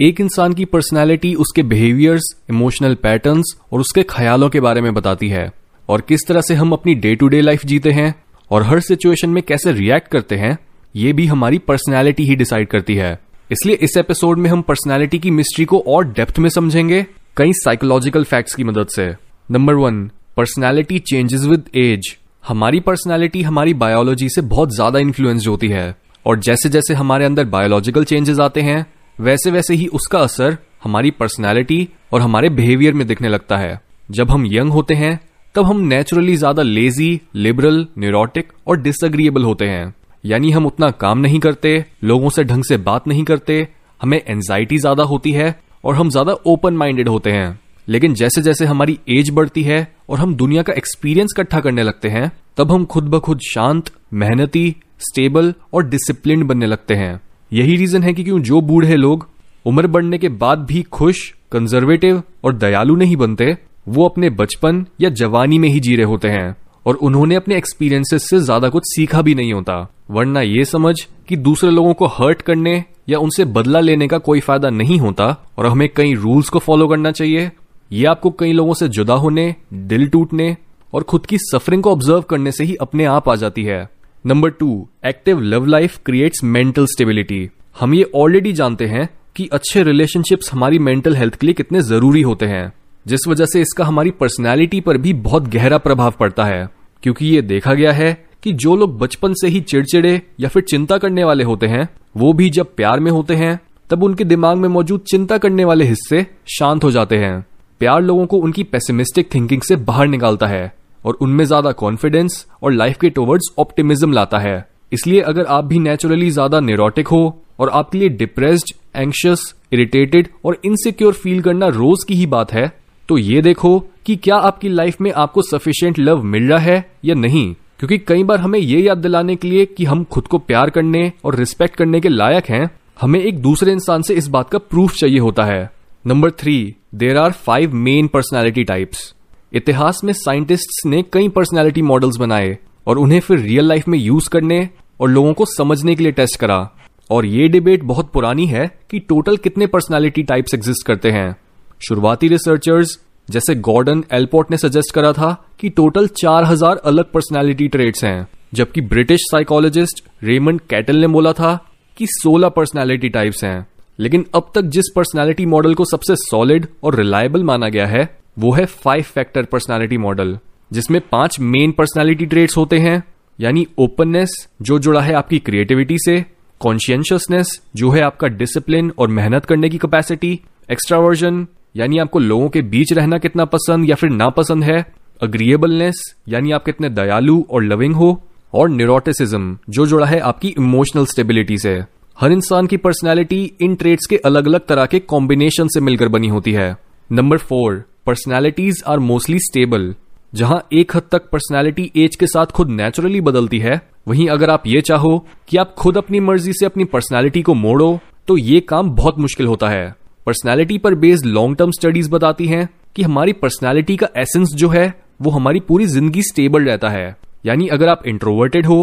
एक इंसान की पर्सनैलिटी उसके बिहेवियर्स इमोशनल पैटर्न्स और उसके ख्यालों के बारे में बताती है। और किस तरह से हम अपनी डे टू डे लाइफ जीते हैं और हर सिचुएशन में कैसे रिएक्ट करते हैं, ये भी हमारी पर्सनैलिटी ही डिसाइड करती है। इसलिए इस एपिसोड में हम पर्सनैलिटी की मिस्ट्री को और डेप्थ में समझेंगे, कई साइकोलॉजिकल फैक्ट्स की मदद से। Number one personality changes with age हमारी पर्सनैलिटी हमारी बायोलॉजी से बहुत ज़्यादा इन्फ्लुएंस होती है। और जैसे जैसे हमारे अंदर बायोलॉजिकल चेंजेस आते हैं वैसे वैसे ही उसका असर हमारी पर्सनैलिटी और हमारे बिहेवियर में दिखने लगता है। जब हम यंग होते हैं, तब हम नेचुरली ज़्यादा लेजी लिबरल न्यूरोटिक और डिसअग्रीएबल होते हैं। यानी हम उतना काम नहीं करते, लोगों से ढंग से बात नहीं करते, हमें एंजाइटी ज़्यादा होती है और हम ज़्यादा ओपन माइंडेड होते हैं। लेकिन जैसे जैसे हमारी एज बढ़ती है और हम दुनिया का एक्सपीरियंस इकट्ठा करने लगते हैं, तब हम खुद ब खुद शांत, मेहनती स्टेबल और डिसिप्लिन बनने लगते हैं। यही रीजन है कि क्यों जो बूढ़े लोग उम्र बढ़ने के बाद भी खुश कंजर्वेटिव और दयालु नहीं बनते, वो अपने बचपन या जवानी में ही जी रहे होते हैं और उन्होंने अपने एक्सपीरियंसेस से ज़्यादा कुछ सीखा भी नहीं होता। वरना ये समझ कि दूसरे लोगों को हर्ट करने या उनसे बदला लेने का कोई फ़ायदा नहीं होता और हमें कई रूल्स को फॉलो करना चाहिए। ये आपको कई लोगों से जुदा होने, दिल टूटने और खुद की सफरिंग को ऑब्ज़र्व करने से ही अपने आप आ जाती है। Number two active love life creates mental stability हम ये ऑलरेडी जानते हैं कि अच्छे रिलेशनशिप्स हमारी मेंटल हेल्थ के लिए कितने ज़रूरी होते हैं, जिस वजह से इसका हमारी पर्सनैलिटी पर भी बहुत गहरा प्रभाव पड़ता है। क्योंकि ये देखा गया है कि जो लोग बचपन से ही चिड़चिड़े या फिर चिंता करने वाले होते हैं, वो भी जब प्यार में होते हैं, तब उनके दिमाग में मौजूद चिंता करने वाले हिस्से शांत हो जाते हैं। प्यार लोगों को उनकी पेसिमिस्टिक थिंकिंग से बाहर निकालता है। और उनमें ज़्यादा कॉन्फिडेंस और लाइफ के टुवर्ड्स ऑप्टिमिज्म लाता है। इसलिए अगर आप भी नेचुरली ज़्यादा निरोटिक हो और आपके लिए डिप्रेस्ड एंशियस इरिटेटेड और इनसिक्योर फील करना रोज की ही बात है तो ये देखो कि क्या आपकी लाइफ में आपको सफिशियंट लव मिल रहा है या नहीं। क्योंकि कई बार हमें ये याद दिलाने के लिए कि हम खुद को प्यार करने और रिस्पेक्ट करने के लायक हैं, हमें एक दूसरे इंसान से इस बात का प्रूफ चाहिए होता है। Number three there are five main personality types इतिहास में साइंटिस्ट्स ने कई पर्सनैलिटी मॉडल्स बनाए और उन्हें फिर रियल लाइफ में यूज़ करने और लोगों को समझने के लिए टेस्ट करा। और ये डिबेट बहुत पुरानी है कि टोटल कितने पर्सनैलिटी टाइप्स एग्जिस्ट करते हैं। शुरुआती रिसर्चर्स, जैसे गॉर्डन एलपोर्ट ने सजेस्ट करा था कि टोटल 4000 अलग पर्सनैलिटी ट्रेट्स हैं, जबकि ब्रिटिश साइकोलॉजिस्ट रेमंड कैटल ने बोला था कि 16 पर्सनैलिटी टाइप्स हैं। लेकिन अब तक जिस पर्सनैलिटी मॉडल को सबसे सॉलिड और रिलायबल माना गया है वो है फाइव फैक्टर पर्सनैलिटी मॉडल जिसमें पाँच मेन पर्सनैलिटी ट्रेट्स होते हैं, यानी ओपननेस जो जुड़ा है आपकी क्रिएटिविटी से कॉन्शियसनेस जो है आपका डिसिप्लिन और मेहनत करने की कैपेसिटी एक्स्ट्रावर्जन यानी आपको लोगों के बीच रहना कितना पसंद या फिर नापसंद है अग्रीएबलनेस यानी आप कितने दयालु और लविंग हो, और निरोटिसिज्म जो जुड़ा है आपकी इमोशनल स्टेबिलिटी से। हर इंसान की पर्सनैलिटी इन ट्रेट्स के अलग अलग तरह के कॉम्बिनेशन से मिलकर बनी होती है। Number four personalities are mostly stable जहाँ एक हद तक पर्सनैलिटी एज के साथ खुद नेचुरली बदलती है, वहीं अगर आप ये चाहो कि आप खुद अपनी मर्ज़ी से अपनी पर्सनैलिटी को मोड़ो तो ये काम बहुत मुश्किल होता है। पर्सनैलिटी पर बेस्ड लॉन्ग टर्म स्टडीज़ बताती हैं कि हमारी पर्सनैलिटी का एसेंस जो है, वो हमारी पूरी ज़िंदगी स्टेबल रहता है। यानी अगर आप इंट्रोवर्टेड हो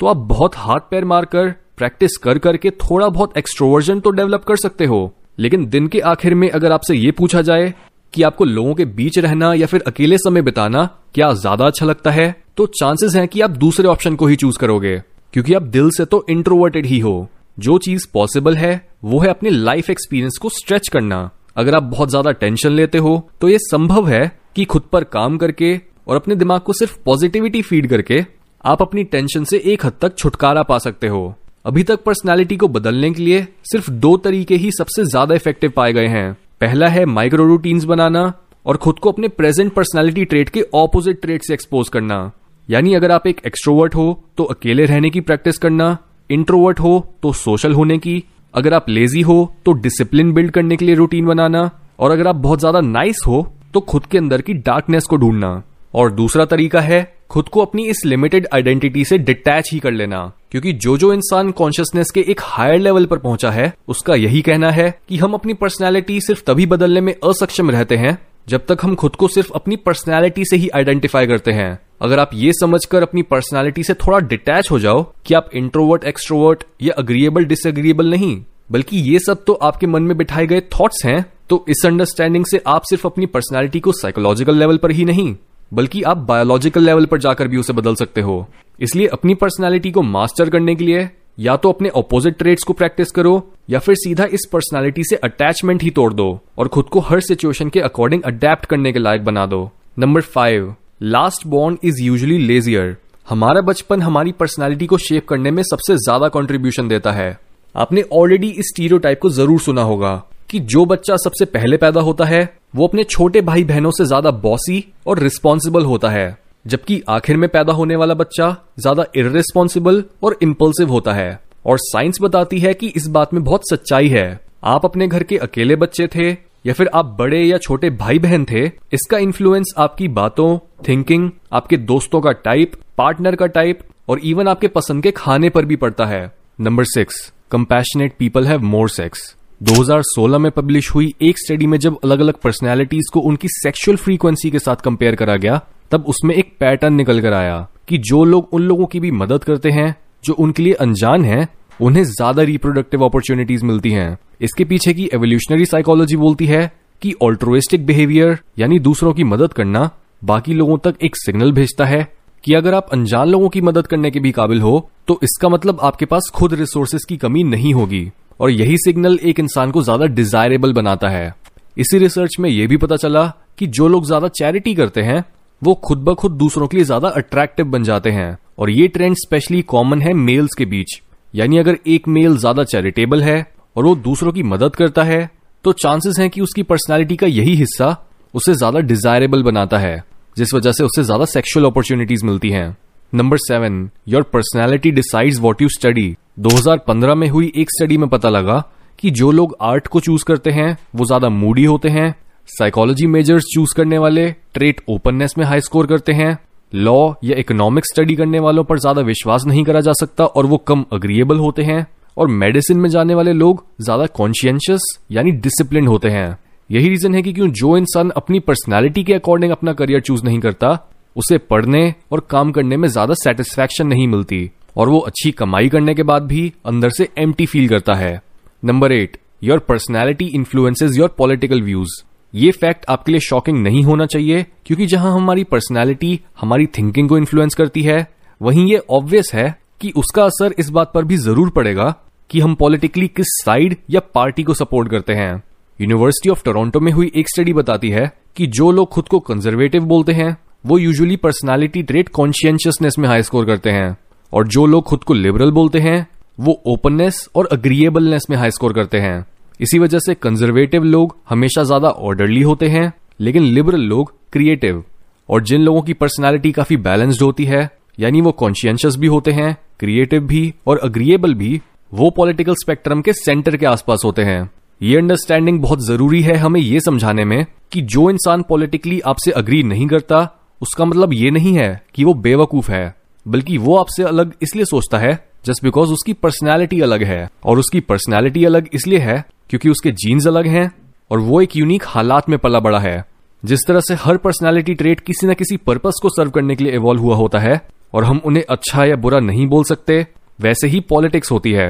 तो आप बहुत हाथ पैर मारकर प्रैक्टिस कर करके थोड़ा बहुत एक्सट्रोवर्जन तो डेवलप कर सकते हो। लेकिन दिन के आखिर में अगर आपसे ये पूछा जाए कि आपको लोगों के बीच रहना या फिर अकेले समय बिताना क्या ज़्यादा अच्छा लगता है? तो चांसेस हैं कि आप दूसरे ऑप्शन को ही चूज़ करोगे। क्योंकि आप दिल से तो इंट्रोवर्टेड ही हो। जो चीज़ पॉसिबल है, वो है अपने लाइफ एक्सपीरियंस को स्ट्रेच करना। अगर आप बहुत ज़्यादा टेंशन लेते हो तो ये संभव है कि खुद पर काम करके और अपने दिमाग को सिर्फ़ पॉजिटिविटी फ़ीड करके आप अपनी टेंशन से एक हद तक छुटकारा पा सकते हो। अभी तक पर्सनालिटी को बदलने के लिए सिर्फ़ दो तरीके ही सबसे ज़्यादा इफ़ेक्टिव पाए गए हैं। पहला है माइक्रो रूटीन्स बनाना और खुद को अपने प्रेजेंट पर्सनालिटी ट्रेट के ऑपोजिट ट्रेट से एक्सपोज करना। यानी अगर आप एक एक्सट्रोवर्ट हो तो अकेले रहने की प्रैक्टिस करना इंट्रोवर्ट हो तो सोशल होने की। अगर आप लेजी हो तो डिसिप्लिन बिल्ड करने के लिए रूटीन बनाना। और अगर आप बहुत ज़्यादा नाइस हो तो खुद के अंदर की डार्कनेस को ढूंढना। और दूसरा तरीका है, खुद को अपनी इस लिमिटेड आइडेंटिटी से डिटैच ही कर लेना। क्योंकि जो जो इंसान कॉन्शियसनेस के एक हायर लेवल पर पहुँचा है, उसका यही कहना है कि हम अपनी पर्सनैलिटी सिर्फ़ तभी बदलने में असक्षम रहते हैं, जब तक हम खुद को सिर्फ़ अपनी पर्सनैलिटी से ही आइडेंटिफाई करते हैं। अगर आप ये समझकर अपनी पर्सनैलिटी से थोड़ा डिटैच हो जाओ कि आप इंट्रोवर्ट एक्सट्रोवर्ट या अग्रिएबल डिसएग्रिएबल नहीं, बल्कि ये सब तो आपके मन में बिठाए गए थॉट्स हैं तो इस अंडरस्टैंडिंग से आप सिर्फ़ अपनी पर्सनैलिटी को साइकोलॉजिकल लेवल पर ही नहीं बल्कि आप बायोलॉजिकल लेवल पर जाकर भी उसे बदल सकते हो। इसलिए अपनी पर्सनैलिटी को मास्टर करने के लिए या तो अपने ऑपोजिट ट्रेड्स को प्रैक्टिस करो, या फिर सीधा इस पर्सनैलिटी से अटैचमेंट ही तोड़ दो और खुद को हर सिचुएशन के अकॉर्डिंग अडेप्ट करने के लायक बना दो। नंबर फाइव लास्ट बॉन्ड इज़ यूजली लेजियर हमारा बचपन हमारी पर्सनैलिटी को शेप करने में सबसे ज़्यादा कॉन्ट्रीब्यूशन देता है। आपने ऑलरेडी इस स्टीरियोटाइप को ज़रूर सुना होगा। कि जो बच्चा सबसे पहले पैदा होता है, वो अपने छोटे भाई बहनों से ज़्यादा बॉसी और रिस्पॉन्सिबल होता है, जबकि आखिर में पैदा होने वाला बच्चा ज़्यादा इरेस्पॉन्सिबल और इम्पल्सिव होता है। और साइंस बताती है कि इस बात में बहुत सच्चाई है। आप अपने घर के अकेले बच्चे थे, या फिर आप बड़े या छोटे भाई बहन थे, इसका इन्फ्लुएंस आपकी बातों थिंकिंग आपके दोस्तों का टाइप पार्टनर का टाइप और इवन आपके पसंद के खाने पर भी पड़ता है। Number six compassionate people have more sex 2016 में पब्लिश हुई एक स्टडी में जब अलग अलग पर्सनैलिटीज को उनकी सेक्सुअल फ्रीक्वेंसी के साथ कंपेयर करा गया, तब उसमें एक पैटर्न निकल कर आया कि जो लोग उन लोगों की भी मदद करते हैं, जो उनके लिए अनजान हैं, उन्हें ज़्यादा रिप्रोडक्टिव अपॉर्चुनिटीज़ मिलती हैं। इसके पीछे की एवोल्यूशनरी साइकोलॉजी बोलती है कि ऑल्ट्रोइस्टिक बिहेवियर यानी दूसरों की मदद करना, बाकी लोगों तक एक सिग्नल भेजता है कि अगर आप अनजान लोगों की मदद करने के भी काबिल हो तो इसका मतलब आपके पास खुद रिसोर्सेज की कमी नहीं होगी। और यही सिग्नल एक इंसान को ज़्यादा डिजायरेबल बनाता है। इसी रिसर्च में यह भी पता चला कि जो लोग ज़्यादा चैरिटी करते हैं, वो खुद ब खुद दूसरों के लिए ज़्यादा अट्रैक्टिव बन जाते हैं। और ये ट्रेंड स्पेशली कॉमन है मेल्स के बीच। यानी अगर एक मेल ज़्यादा चैरिटेबल है और वो दूसरों की मदद करता है तो चांसेस हैं कि उसकी पर्सनैलिटी का यही हिस्सा उसे ज़्यादा डिजायरेबल बनाता है, जिस वजह से उसे ज़्यादा सेक्सुअल अपॉर्चुनिटीज़ मिलती हैं। Number seven your personality decides what you study 2015 में हुई एक स्टडी में पता लगा कि जो लोग आर्ट को चूज़ करते हैं, वो ज़्यादा मूडी होते हैं। साइकोलॉजी मेजर्स चूज़ करने वाले ट्रेट ओपननेस में हाई स्कोर करते हैं। लॉ या इकोनॉमिक स्टडी करने वालों पर ज़्यादा विश्वास नहीं करा जा सकता और वो कम अग्रीएबल होते हैं। और मेडिसिन में जाने वाले लोग ज़्यादा कॉन्शियंशियस यानी डिसिप्लिन होते हैं। यही रीजन है कि क्यों जो इंसान अपनी पर्सनैलिटी के अकॉर्डिंग अपना करियर चूज़ नहीं करता उसे पढ़ने और काम करने में ज़्यादा सेटिस्फेक्शन नहीं मिलती, और वो अच्छी कमाई करने के बाद भी अंदर से एम फील करता है। Number eight your personality influences your political views ये फैक्ट आपके लिए शॉकिंग नहीं होना चाहिए, क्योंकि जहाँ हमारी पर्सनैलिटी हमारी थिंकिंग को इन्फ्लुएंस करती है, वहीं ये ऑब्वियस है कि उसका असर इस बात पर भी ज़रूर पड़ेगा कि हम पॉलिटिकली किस साइड या पार्टी को सपोर्ट करते हैं। यूनिवर्सिटी ऑफ़ टोरंटो में हुई एक स्टडी बताती है कि जो लोग खुद को कंजर्वेटिव बोलते हैं वो यूजुअली पर्सनालिटी ट्रेट कॉन्शियसनेस में हाई स्कोर करते हैं। और जो लोग खुद को लिबरल बोलते हैं, वो ओपननेस और अग्रीएबलनेस में हाई स्कोर करते हैं। इसी वजह से कंजर्वेटिव लोग हमेशा ज़्यादा ऑर्डरली होते हैं, लेकिन लिबरल लोग क्रिएटिव और जिन लोगों की पर्सनैलिटी काफ़ी बैलेंस्ड होती है, यानी वो कॉन्शियंशियस भी होते हैं क्रिएटिव भी और अग्रिएबल भी, वो पॉलिटिकल स्पेक्ट्रम के सेंटर के आसपास होते हैं। ये अंडरस्टैंडिंग बहुत ज़रूरी है हमें ये समझाने में कि जो इंसान पॉलिटिकली आपसे अग्री नहीं करता उसका मतलब ये नहीं है कि वो बेवकूफ़ है, बल्कि वो आपसे अलग इसलिए सोचता है जस्ट बिकॉज़ उसकी पर्सनैलिटी अलग है। और उसकी पर्सनैलिटी अलग इसलिए है क्योंकि उसके जीन्स अलग हैं और वो एक यूनिक हालात में पला बड़ा है। जिस तरह से हर पर्सनैलिटी ट्रेट किसी न किसी पर्पस को सर्व करने के लिए इवॉल्व हुआ होता है, और हम उन्हें अच्छा या बुरा नहीं बोल सकते, वैसे ही पॉलिटिक्स होती है।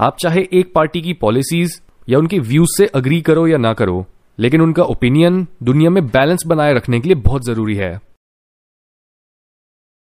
आप चाहे एक पार्टी की पॉलिसीज़ या उनके व्यूज़ से अग्री करो या ना करो, लेकिन उनका ओपिनियन दुनिया में बैलेंस बनाए रखने के लिए बहुत ज़रूरी है।